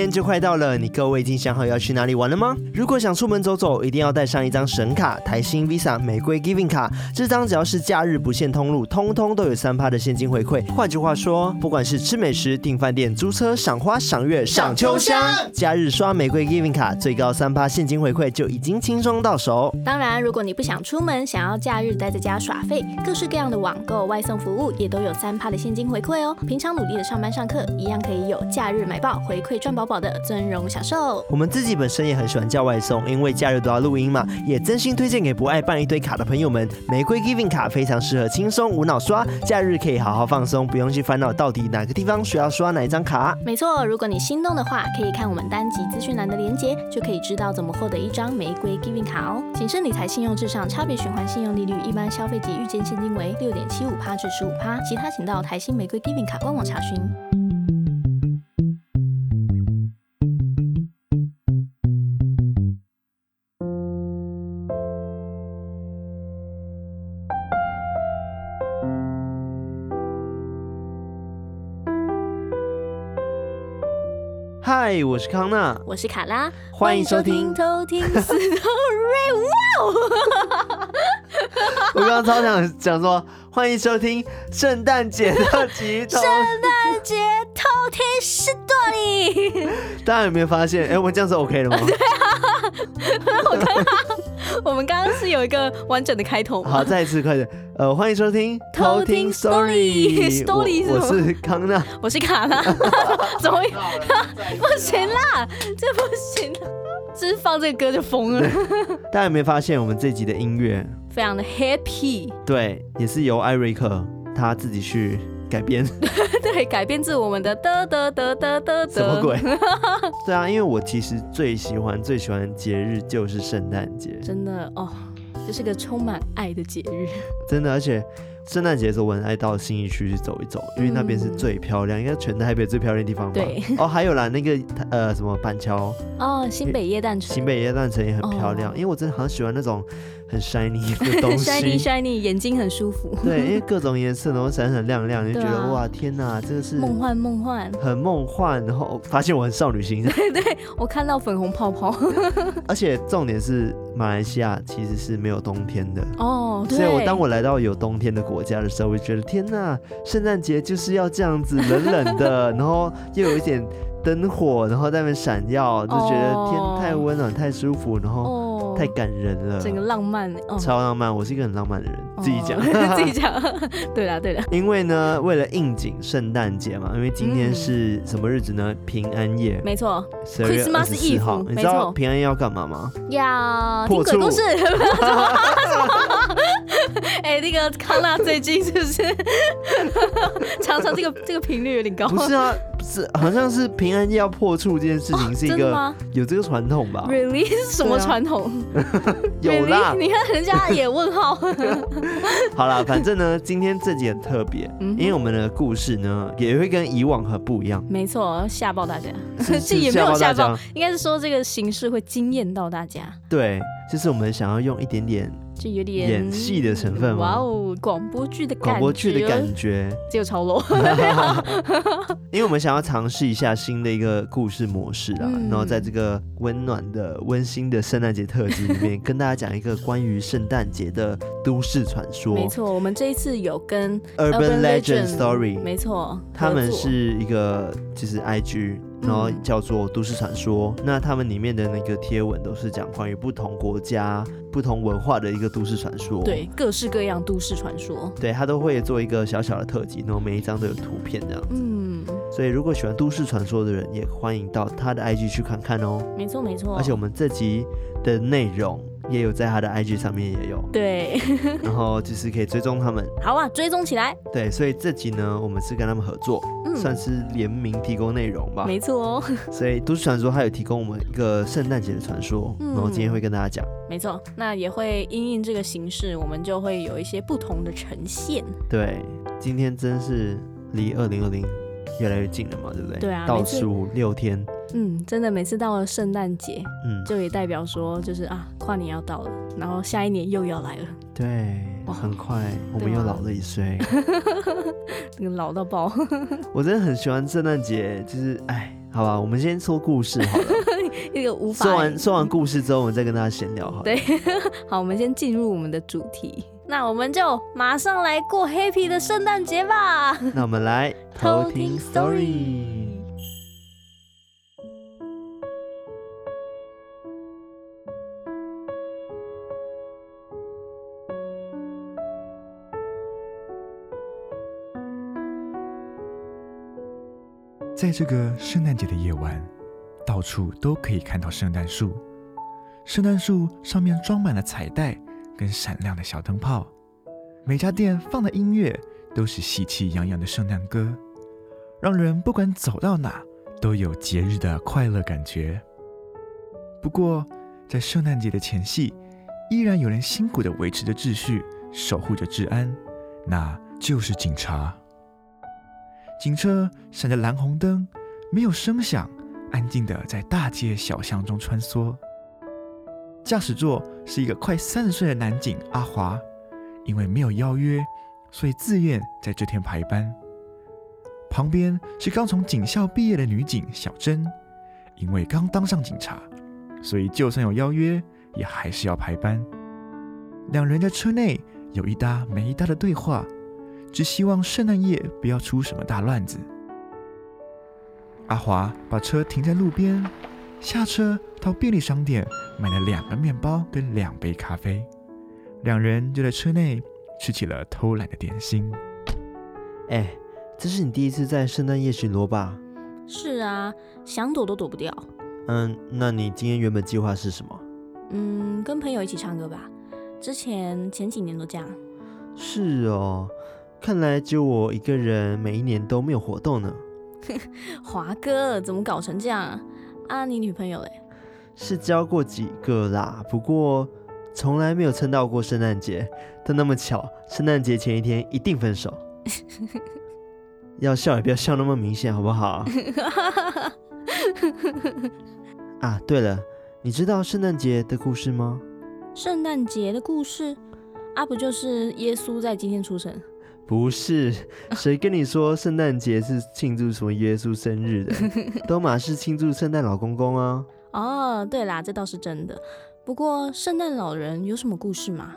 年就快到了，你各位已经想好要去哪里玩了吗？如果想出门走走，一定要带上一张神卡——台新 Visa 玫瑰 Giving 卡。这张只要是假日不限通路，通通都有三趴的现金回馈。换句话说，不管是吃美食、订饭店、租车、赏花、赏月、赏秋香，假日刷玫瑰 Giving 卡，最高三趴现金回馈就已经轻松到手。当然，如果你不想出门，想要假日待在家耍废，各式各样的网购外送服务也都有三趴的现金回馈哦。平常努力的上班上课，一样可以有假日买爆回馈赚饱饱的尊荣享受。我们自己本身也很喜欢叫外送，因为假日都要录音嘛，也真心推荐给不爱办一堆卡的朋友们，玫瑰 Giving 卡非常适合轻松无脑刷，假日可以好好放松，不用去烦恼到底哪个地方需要刷哪一张卡。没错，如果你心动的话，可以看我们单集资讯栏的链接，就可以知道怎么获得一张玫瑰 Giving 卡哦。谨慎理财，信用至上，差别循环信用利率，一般消费及预见现金为六点七五趴至十五趴，其他请到台新玫瑰 Giving 卡官网查询。嗨，我是康娜，我是卡拉，欢迎收听偷听 Story。哇！我刚刚超想讲说，欢迎收听圣诞节特辑。圣诞节偷听 Story。大家有没有发现？哎，我们这样是 OK 的吗？对啊，我刚刚，我们刚刚是有一个完整的开头。好，再一次，快点。呃，欢迎收听 偷听 Story。Story 我，我是康娜，我是卡拉。怎么会？不行啦，这不行，只是放这个歌就疯了。大家有没有发现，我们这集的音乐非常的 happy？对，也是由艾瑞克他自己去改编。对，改编自我们的嘚嘚嘚嘚嘚。什么鬼？对啊，因为我其实最喜欢最喜欢的节日就是圣诞节。真的哦。这是个充满爱的节日，真的，而且圣诞节的时候我很爱到信义区去走一走，因为那边是最漂亮，嗯、应该全台北最漂亮的地方吧。对，哦，还有啦，那个呃什么板桥哦，新北夜诞城，新北夜诞城也很漂亮，哦、因为我真的很喜欢那种。很 shiny 的东 西，shiny shiny，眼睛很舒服。对，因为各种颜色然后闪闪亮亮，你就觉得、啊、哇，天哪，这个是梦幻梦幻，很梦幻。然后发现我很少女心，对对，我看到粉红泡泡。而且重点是，马来西亚其实是没有冬天的哦，对。所以我当我来到有冬天的国家的时候，我就觉得天哪，圣诞节就是要这样子冷冷的，然后又有一点灯火，然后在那边闪耀，就觉得天太温暖太舒服，然后。哦太感人了，整个浪漫，哦、超浪漫。我是一个很浪漫的人，哦、自己讲，自己讲。对啦，对啦。因为呢，为了应景圣诞节嘛，因为今天是什么日子呢？平安夜。没错。十二月二十四号。你知道平安夜要干嘛吗？要听鬼故事。康纳最近是不是 常常这个这个频率有点高？不是啊。是，好像是平安夜要破处这件事情是一个有这个传统吧？Really？是什么传统？啊、有啦，你看人家也问号。好了，反正呢，今天这集很特别，嗯、因为我们的故事呢也会跟以往很不一样。没错，吓爆大家，这也没有吓爆，应该是说这个形式会惊艳到大家。对，就是我们想要用一点点。就有点演戏的成分哇哦，广播剧的感觉，广播剧的感觉，只有超 low。因为我们想要尝试一下新的一个故事模式啊，嗯、然后在这个温暖的、温馨的圣诞节特辑里面，跟大家讲一个关于圣诞节的都市传说。没错，我们这一次有跟 Urban Legend Story，没错，他们是一个就是 IG。然后叫做都市传说，嗯、那他们里面的那个贴文都是讲关于不同国家、不同文化的一个都市传说，对，各式各样都市传说，对，他都会做一个小小的特辑，然后每一张都有图片这样子，嗯，所以如果喜欢都市传说的人，也欢迎到他的 IG 去看看哦，没错没错，而且我们这集的内容。也有在他的 IG 上面也有，对，然后就是可以追踪他们，好啊，追踪起来。对，所以这集呢，我们是跟他们合作，嗯、算是联名提供内容吧。没错哦。所以都市传说它有提供我们一个圣诞节的传说，嗯、然后今天会跟大家讲。没错，那也会因应这个形式，我们就会有一些不同的呈现。对，今天真是离二零二零越来越近了嘛，对不对？对啊，倒数六天。嗯，真的，每次到了圣诞节，嗯，就也代表说，就是啊，跨年要到了，然后下一年又要来了。对，哇很快，我们又老了一岁，那个老到爆。我真的很喜欢圣诞节，就是哎，好吧，我们先说故事好了。一个无法说完说完故事之后，我们再跟大家闲聊好了。对，好，我们先进入我们的主题。那我们就马上来过 happy 的圣诞节吧。那我们来偷听 story。在这个圣诞节的夜晚，到处都可以看到圣诞树。圣诞树上面装满了彩带跟闪亮的小灯泡，每家店放的音乐都是喜气洋洋的圣诞歌，让人不管走到哪都有节日的快乐感觉。不过，在圣诞节的前夕，依然有人辛苦地维持着秩序，守护着治安，那就是警察。警车闪着蓝红灯，没有声响，安静地在大街小巷中穿梭。驾驶座是一个快三十岁的男警阿华，因为没有邀约，所以自愿在这天排班。旁边是刚从警校毕业的女警小珍，因为刚当上警察，所以就算有邀约，也还是要排班。两人在车内有一搭没一搭的对话。只希望圣诞夜不要出什么大乱子。阿华把车停在路边，下车到便利商店买了两个面包跟两杯咖啡，两人就在车内吃起了偷懒的点心。哎，这是你第一次在圣诞夜巡逻吧？是啊，想躲都躲不掉。嗯，那你今天原本计划是什么？嗯，跟朋友一起唱歌吧。之前前几年都这样。是哦。看来就我一个人，每一年都没有活动呢。华哥，怎么搞成这样啊？啊，你女朋友嘞？是交过几个啦，不过从来没有撑到过圣诞节。但那么巧，圣诞节前一天一定分手。要笑也不要笑那么明显，好不好？啊，对了，你知道圣诞节的故事吗？圣诞节的故事啊，不就是耶稣在今天出生？不是，谁跟你说圣诞节是庆祝什么耶稣生日的？都嘛是庆祝圣诞老公公啊！哦，对啦，这倒是真的。不过圣诞老人有什么故事吗？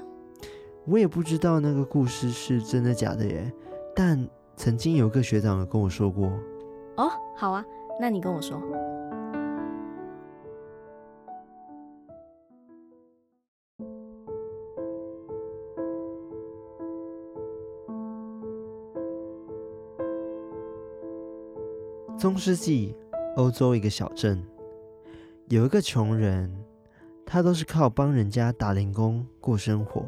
我也不知道那个故事是真的假的耶。但曾经有个学长有跟我说过。哦，好啊，那你跟我说。中世纪欧洲一个小镇，有一个穷人，他都是靠帮人家打零工过生活。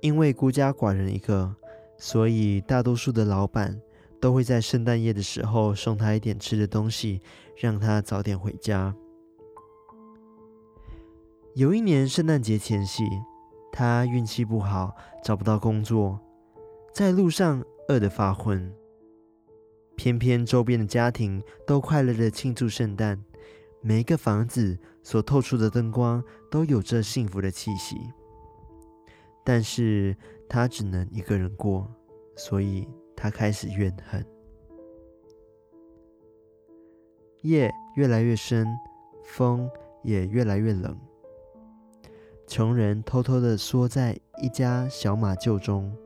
因为孤家寡人一个，所以大多数的老板都会在圣诞夜的时候送他一点吃的东西，让他早点回家。有一年圣诞节前夕，他运气不好，找不到工作，在路上饿得发昏。偏偏周边的家庭都快乐地庆祝圣诞，每一个房子所透出的灯光都有着幸福的气息。但是他只能一个人过，所以他开始怨恨。夜越来越深，风也越来越冷。穷人偷偷地缩在一家小马厩中，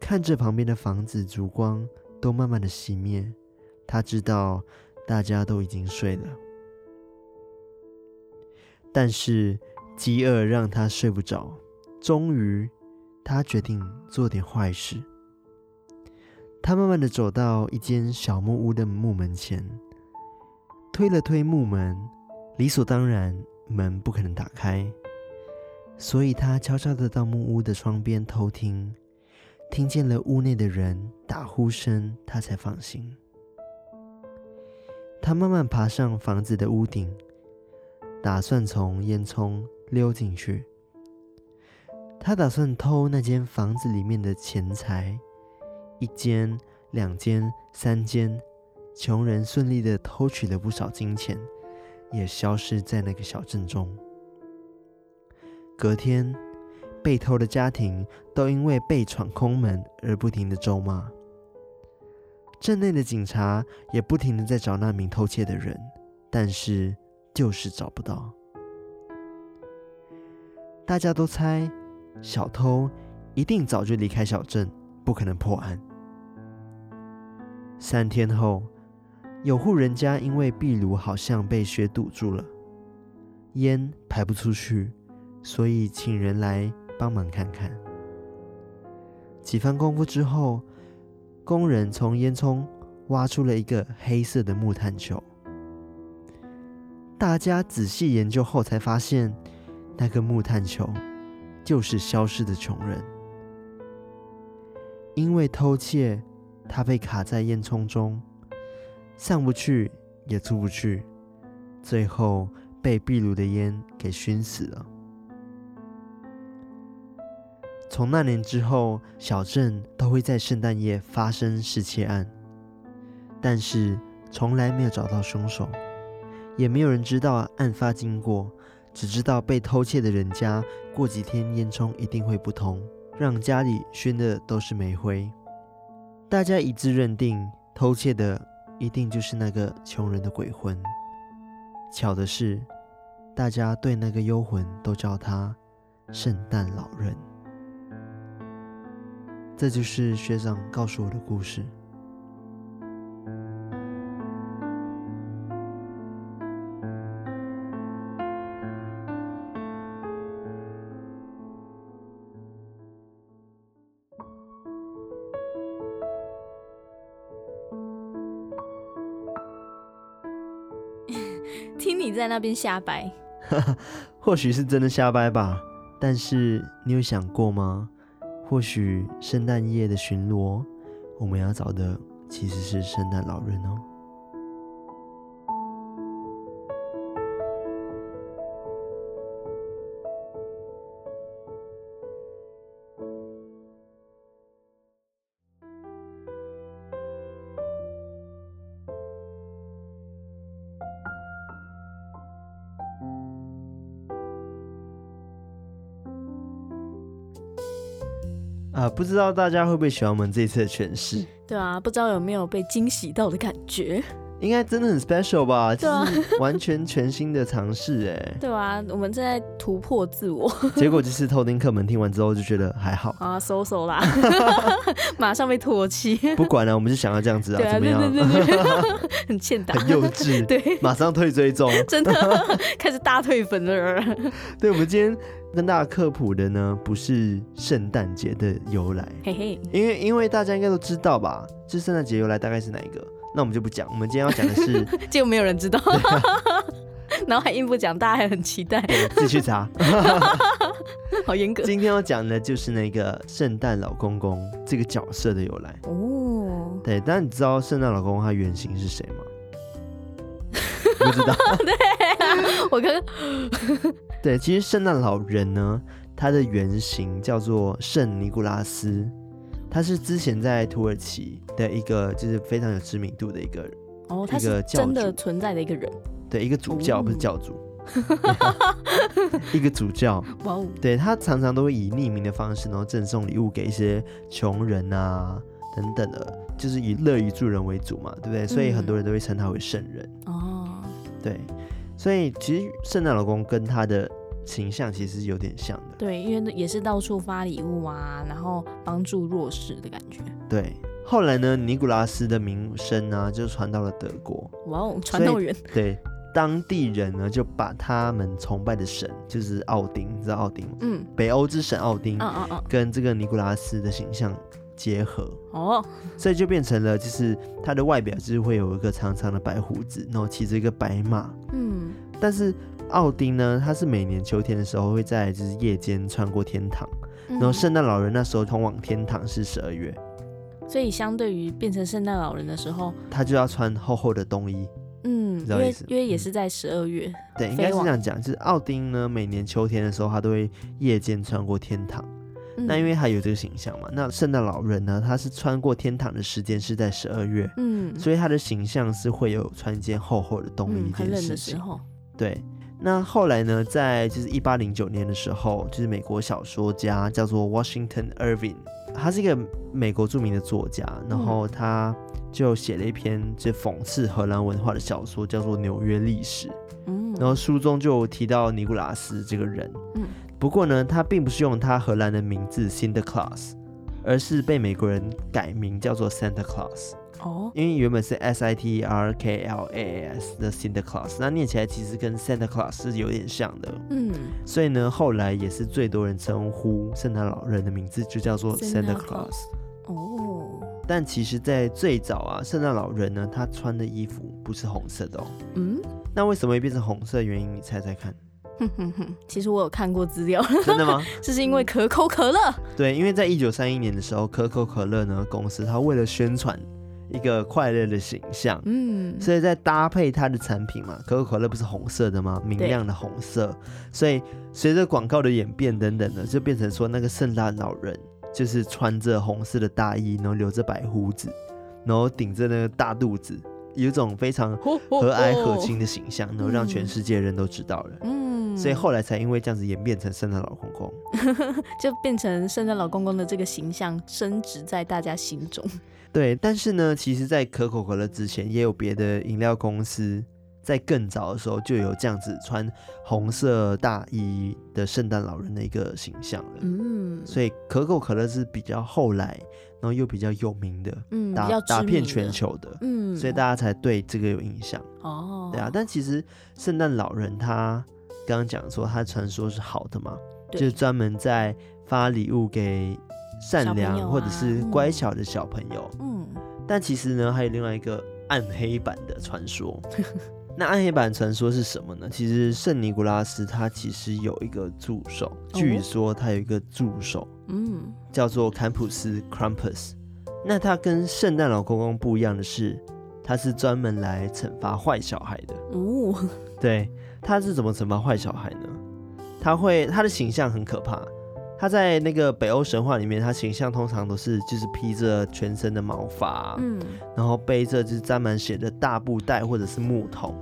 看着旁边的房子烛光。都慢慢的熄灭，他知道大家都已经睡了，但是饥饿让他睡不着。终于，他决定做点坏事。他慢慢的走到一间小木屋的木门前，推了推木门，理所当然，门不可能打开，所以他悄悄的到木屋的窗边偷听。听见了屋内的人打呼声，他才放心。他慢慢爬上房子的屋顶，打算从烟囱溜进去。他打算偷那间房子里面的钱财，一间、两间、三间，穷人顺利的偷取了不少金钱，也消失在那个小镇中。隔天。被偷的家庭都因为被闯空门而不停的咒骂。镇内的警察也不停的在找那名偷窃的人，但是就是找不到。大家都猜小偷一定早就离开小镇，不可能破案。三天后，有户人家因为壁炉好像被雪堵住了，烟排不出去，所以请人来帮忙看看。几番功夫之后，工人从烟囱挖出了一个黑色的木炭球。大家仔细研究后才发现，那个木炭球就是消失的穷人。因为偷窃，他被卡在烟囱中，上不去也出不去，最后被壁炉的烟给熏死了。从那年之后，小镇都会在圣诞夜发生失窃案，但是从来没有找到凶手，也没有人知道案发经过，只知道被偷窃的人家过几天烟囱一定会不通，让家里熏的都是煤灰。大家一致认定，偷窃的一定就是那个穷人的鬼魂。巧的是，大家对那个幽魂都叫他圣诞老人。这就是学长告诉我的故事。听你在那边瞎掰，或许是真的瞎掰吧。但是你有想过吗？或许圣诞夜的巡逻，我们要找的其实是圣诞老人哦。不知道大家会不会喜欢我们这次的诠释？对啊，不知道有没有被惊喜到的感觉？应该真的很 special 吧？对啊，就是完全全新的尝试哎。对啊，我们正在突破自我。结果就是偷听客们听完之后就觉得还好啊，收手啦，马上被唾弃。不管了，我们就想要这样子啊，啊怎么样？对对对对很欠打，很幼稚。对，马上退追踪，真的开始大退粉了。对，我们今天。跟大家科普的呢，不是圣诞节的由来，嘿嘿，因为因为大家应该都知道吧，这圣诞节由来大概是哪一个？那我们就不讲，我们今天要讲的是，结果没有人知道，然后还硬不讲，大家还很期待，自己去查，好严格。今天要讲的就是那个圣诞老公公这个角色的由来哦，对，但你知道圣诞老公公他原型是谁吗？不知道，对啊，我刚刚。对，其实圣诞老人呢，他的原型叫做圣尼古拉斯，他是之前在土耳其的一个就是非常有知名度的一个哦，他是真的存在的一个人，对，一个主教、哦、不是教主，一个主教，哇哦，对，他常常都会以匿名的方式，然后赠送礼物给一些穷人啊等等的，就是以乐于助人为主嘛，对不对？所以很多人都会称他为圣人哦，对。所以其实圣诞老公跟他的形象其实有点像的，对，因为也是到处发礼物啊，然后帮助弱势的感觉。对，后来呢，尼古拉斯的名声呢就传到了德国，哇哦，传到远。对，当地人呢就把他们崇拜的神就是奥丁，你知道奥丁吗？嗯，北欧之神奥丁，嗯嗯嗯，跟这个尼古拉斯的形象。结合哦，所以就变成了，就是他的外表就是会有一个长长的白胡子，然后骑着一个白马。嗯，但是奥丁呢，他是每年秋天的时候会在就是夜间穿过天堂，然后圣诞老人那时候通往天堂是十二月，所以相对于变成圣诞老人的时候，他就要穿厚厚的冬衣。嗯，因为因为也是在十二月，对，应该是这样讲，就是奥丁呢，每年秋天的时候，他都会夜间穿过天堂。那因为他有这个形象嘛，那圣诞老人呢，他是穿过天堂的时间是在十二月，嗯，所以他的形象是会有穿一件厚厚的冬衣，嗯，很冷的时候。对，那后来呢，在就是一八零九年的时候，就是美国小说家叫做 Washington Irving，他是一个美国著名的作家，然后他就写了一篇就讽刺荷兰文化的小说，叫做《纽约历史》。嗯，然后书中就提到尼古拉斯这个人。嗯，不过呢，他并不是用他荷兰的名字 Sinterklaas，而是被美国人改名叫做 Santa Claus。哦，因为原本是 S I T R K L A S 的 Santa Claus，那念起来其实跟 Santa Claus 是有点像的。嗯，所以呢，后来也是最多人称呼圣诞老人的名字就叫做 Santa Claus。哦，但其实，在最早啊，圣诞老人呢，他穿的衣服不是红色的哦。嗯，那为什么会变成红色？原因你猜猜看。哼哼哼，其实我有看过资料。真的吗？这 是因为可口可乐。对，因为在一九三一年的时候，可口可乐呢公司，它为了宣传。一个快乐的形象，嗯，所以在搭配它的产品嘛，可口可乐不是红色的吗？明亮的红色，所以随着广告的演变等等的，就变成说那个圣诞老人就是穿着红色的大衣，然后留着白胡子，然后顶着那个大肚子，有一种非常和蔼可亲的形象，然后让全世界人都知道了，嗯，所以后来才因为这样子演变成圣诞老公公，就变成圣诞老公公的这个形象升值在大家心中。对，但是呢，其实，在可口可乐之前，也有别的饮料公司在更早的时候就有这样子穿红色大衣的圣诞老人的一个形象了。嗯，所以可口可乐是比较后来，然后又比较有名的，嗯，打打遍全球的，嗯，所以大家才对这个有印象。哦，对啊，但其实圣诞老人他刚刚讲说他传说是好的嘛，就是专门在发礼物给。善良或者是乖巧的小朋友，嗯，但其实呢，还有另外一个暗黑版的传说。那暗黑版传说是什么呢？其实圣尼古拉斯他其实有一个助手，据说他有一个助手，嗯，叫做坎普斯 （Krampus）。那他跟圣诞老公公不一样的是，他是专门来惩罚坏小孩的。哦，对，他是怎么惩罚坏小孩呢？他会，他的形象很可怕。他在那个北欧神话里面，他形象通常都是就是披着全身的毛发，嗯，然后背着就是沾满血的大布袋或者是木桶，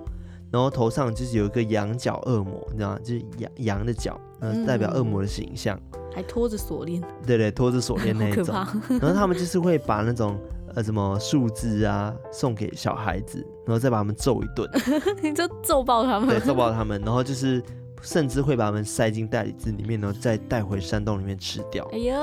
然后头上就是有一个羊角恶魔，你知道吗？就是羊羊的角，嗯，代表恶魔的形象，还拖着锁链，对对，拖着锁链 那一种。然后他们就是会把那种呃什么树枝啊送给小孩子，然后再把他们揍一顿，你就揍爆他们，对，揍爆他们，然后就是。甚至会把它们塞进袋子里面，然后再带回山洞里面吃掉。哎呦，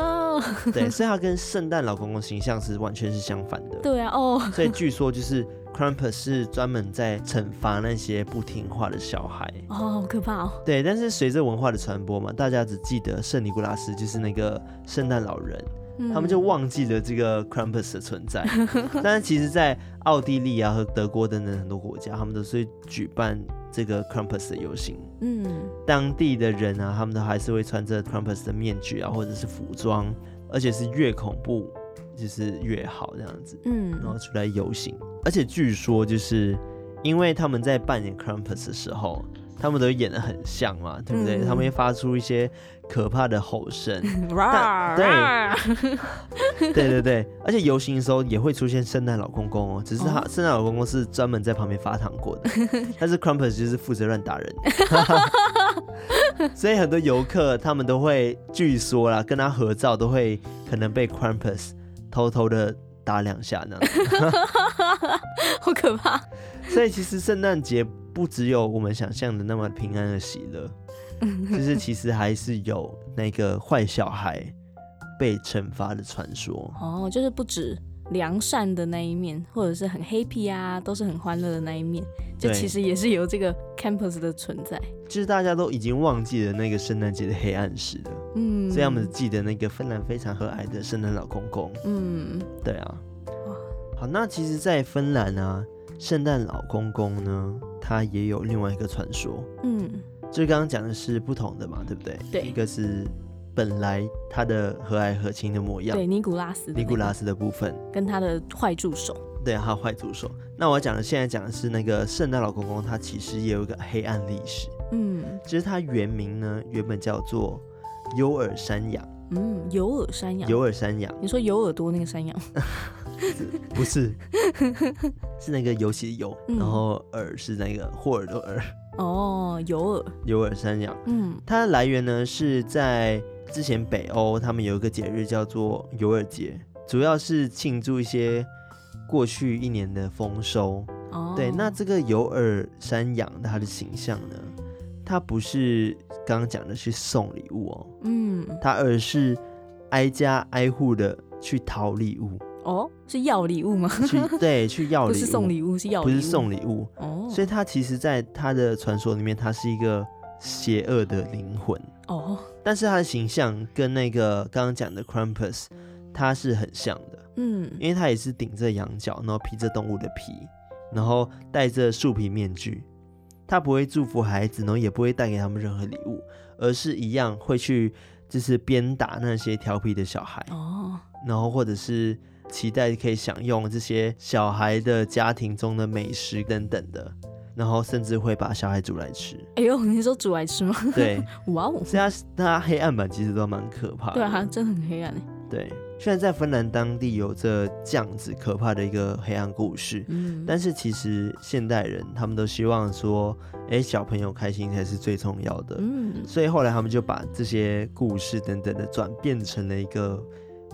对，所以它跟圣诞老公公形象是完全是相反的。对啊，哦，所以据说就是 Krampus 是专门在惩罚那些不听话的小孩。哦，好可怕哦。对，但是随着文化的传播嘛，大家只记得圣尼古拉斯就是那个圣诞老人，嗯、他们就忘记了这个 Krampus 的存在。但是其实，在奥地利啊和德国等等很多国家，他们都是举办。这个 Crampus 的游行，嗯，当地的人啊，他们都还是会穿着 Crampus 的面具啊，或者是服装，而且是越恐怖就是越好这样子，嗯，然后出来游行，而且据说就是因为他们在扮演 Crampus 的时候。他们都演得很像嘛，对不对？嗯、他们会发出一些可怕的吼声，对，对对对，而且游行的时候也会出现圣诞老公公哦，只是他圣诞老公公是专门在旁边发糖果的，但是 Crampus 就是负责乱打人，所以很多游客他们都会据说啦，跟他合照都会可能被 Crampus 偷偷的打两下呢，好可怕。所以其实圣诞节。不只有我们想象的那么平安的喜乐，就是其实还是有那个坏小孩被惩罚的传说。哦，就是不止良善的那一面，或者是很 happy 啊，都是很欢乐的那一面，就其实也是有这个 Krampus 的存在。就是大家都已经忘记了那个圣诞节的黑暗史了，嗯，所以他们记得那个芬兰非常和蔼的圣诞老公公。嗯，对啊。好，那其实，在芬兰啊，圣诞老公公呢，他也有另外一个传说，嗯，就是刚刚讲的是不同的嘛，对不对？对，一个是本来他的和蔼和亲的模样，对，尼古拉斯，尼古拉斯的部分，跟他的坏助手，对，还有坏助手。那我讲的现在讲的是那个圣诞老公公，他其实也有一个黑暗历史，嗯，其实他原名呢，原本叫做尤尔山羊，嗯，尤尔山羊，尤尔山羊，你说有耳朵那个山羊？不是，是那个游戏的游，然后耳是那个霍尔的耳。哦，有耳，有耳山羊。嗯，它的来源呢是在之前北欧，他们有一个节日叫做有耳节，主要是庆祝一些过去一年的丰收。哦，对，那这个有耳山羊它的形象呢，它不是刚刚讲的去送礼物哦，嗯，它而是挨家挨户的去讨礼物。哦，是要礼物吗？去 对，去要礼物，不是送礼物，是要礼物，不是送礼物。哦，所以他其实，在他的传说里面，他是一个邪恶的灵魂。哦，但是他的形象跟那个刚刚讲的 Krampus，他是很像的。嗯，因为他也是顶着羊角，然后披着动物的皮，然后戴着树皮面具。他不会祝福孩子，然后也不会带给他们任何礼物，而是一样会去，就是鞭打那些调皮的小孩。哦，然后或者是。期待可以享用这些小孩的家庭中的美食等等的，然后甚至会把小孩煮来吃。哎呦，你说煮来吃吗？对，哇哦，所以它它黑暗版其实都蛮可怕的。对啊，真的很黑暗。对，虽然在芬兰当地有着这样子可怕的一个黑暗故事，嗯，但是其实现代人他们都希望说，哎，小朋友开心才是最重要的。嗯，所以后来他们就把这些故事等等的转变成了一个。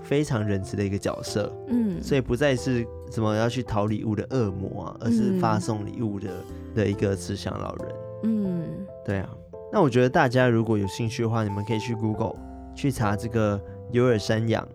非常仁慈的一个角色，嗯，所以不再是什么要去讨礼物的恶魔啊，而是发送礼物的、嗯、的一个慈祥老人。嗯，对啊。那我觉得大家如果有兴趣的话，你们可以去 Google 去查这个尤尔山羊，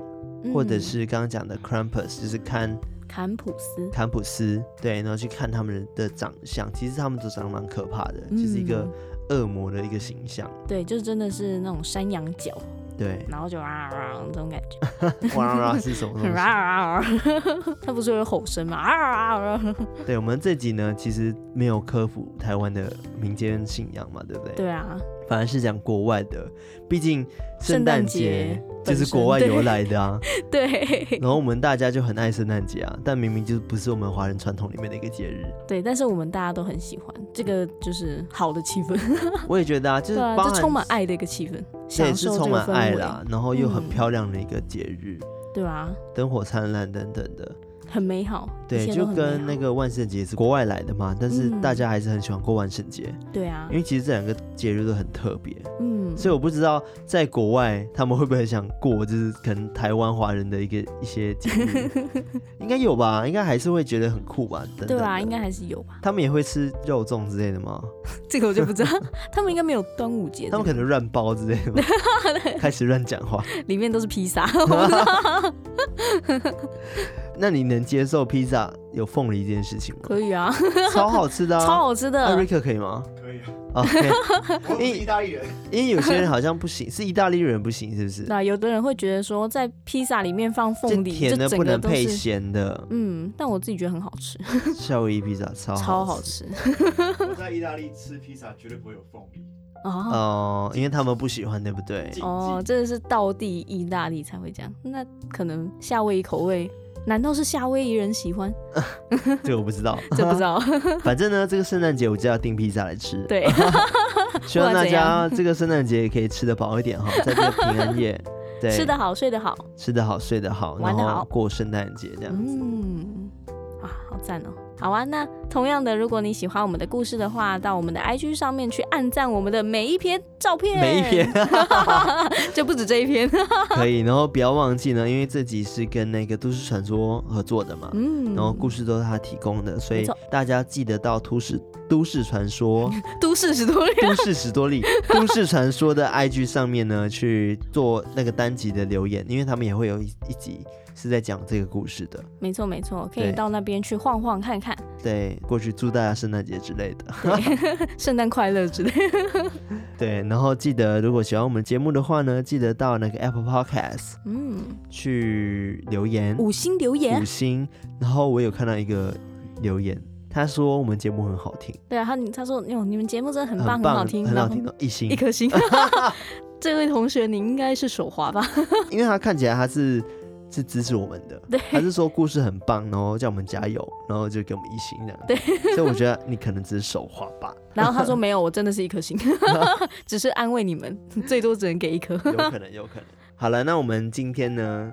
嗯、或者是刚刚讲的 Krampus，就是看坎普斯，坎普斯，对，然后去看他们的长相，其实他们都长得蛮可怕的，嗯、就是一个恶魔的一个形象。对，就是真的是那种山羊角。对，然后就啊啊啊这种感觉，哇哇是什么东西？啊啊 它不是有吼声吗？啊啊！对，我们这集呢，其实没有科普台湾的民间信仰嘛，对不对？对啊，反而是讲国外的，毕竟圣诞节就是国外由来的啊。对。然后我们大家就很爱圣诞节啊，但明明就不是我们华人传统里面的一个节日。对，但是我们大家都很喜欢这个，就是好的气氛。我也觉得啊，就是对啊，就充满爱的一个气氛。也是充满爱啦，然后又很漂亮的一个节日，嗯、对啊，灯火灿烂等等的，很美好。对，就跟那个万圣节是国外来的嘛，但是大家还是很喜欢过万圣节。对啊，因为其实这两个节日都很特别。嗯，所以我不知道在国外他们会不会想过，就是可能台湾华人的一个一些节日，应该有吧？应该还是会觉得很酷吧？等等对啊，应该还是有吧？他们也会吃肉粽之类的吗？这个我就不知道，他们应该没有端午节，他们可能乱包之类的吗？开始乱讲话，里面都是披萨。那你能接受披萨有凤梨这件事情吗？可以啊，超好吃的，超好吃的。艾瑞克可以吗？可以啊。哦，我是意大利人，因为有些人好像不行，是意大利人不行，是不是？那有的人会觉得说，在披萨里面放凤梨，甜的不能配咸的。嗯，但我自己觉得很好吃。夏威夷披萨超超好吃。我在意大利吃披萨绝对不会有凤梨。哦，因为他们不喜欢，对不对？哦，真的是道地意大利才会这样。那可能夏威夷口味。难道是夏威夷人喜欢？这个我不知道，这不知道。反正呢，这个圣诞节我就要订披萨来吃。对，希望大家这个圣诞节也可以吃得饱一点哈，在这个平安夜，对，吃得好，睡得好，吃得好，睡得好，然后过圣诞节这样子。嗯，赞哦。好啊，那同样的，如果你喜欢我们的故事的话，到我们的 IG 上面去按赞我们的每一篇照片，每一篇，就不止这一篇，可以。然后不要忘记呢，因为这集是跟那个都市传说合作的嘛，嗯，然后故事都是他提供的，所以大家记得到都市都市传说，都市史多利，都市史多利，都市传说的 IG 上面呢去做那个单集的留言，因为他们也会有一一集。是在讲这个故事的，没错没错，可以到那边去晃晃看看。对，过去祝大家圣诞节之类的，对，圣诞快乐之类的。对，然后记得如果喜欢我们节目的话呢，记得到那个 Apple Podcast，嗯，去留言，五星留言，五星。然后我有看到一个留言，他说我们节目很好听。对啊，他他说哟，你们节目真的很棒，很棒，很好听，很好听，一星，一颗星。这位同学，你应该是手滑吧？因为他看起来他是。是支持我们的，对，还是说故事很棒，然后叫我们加油，然后就给我们一星这样，对，所以我觉得你可能只是手滑吧。然后他说没有，我真的是一颗星，只是安慰你们，最多只能给一颗。有可 能，有可能。好了，那我们今天呢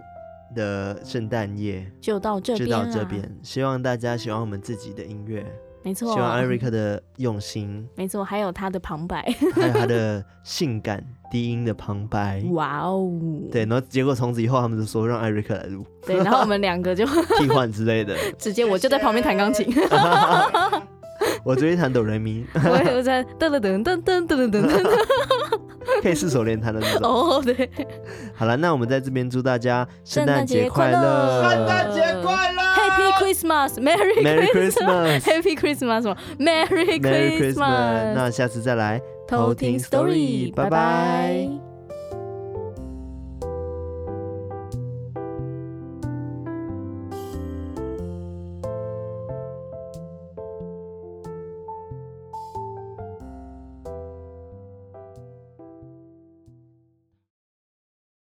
的圣诞夜就到这边，就到这边。希望大家喜欢我们自己的音乐。没错，希望艾瑞克的用心，没错，还有他的旁白，还有他的性感低音的旁白，哇哦，对，然后结果从此以后他们就说让艾瑞克来录，对，然后我们两个就 替换之类的，直接我就在旁边弹钢琴，我直接弹哆来咪，我我在噔噔噔噔噔噔噔噔，可以四手连弹的那种，哦对，好了，那我们在这边祝大家圣诞节快乐，圣诞节快乐 Christmas，Merry Merry Christmas，Happy Christmas，什么？Merry Christmas，那下次再来偷听 Story，拜拜。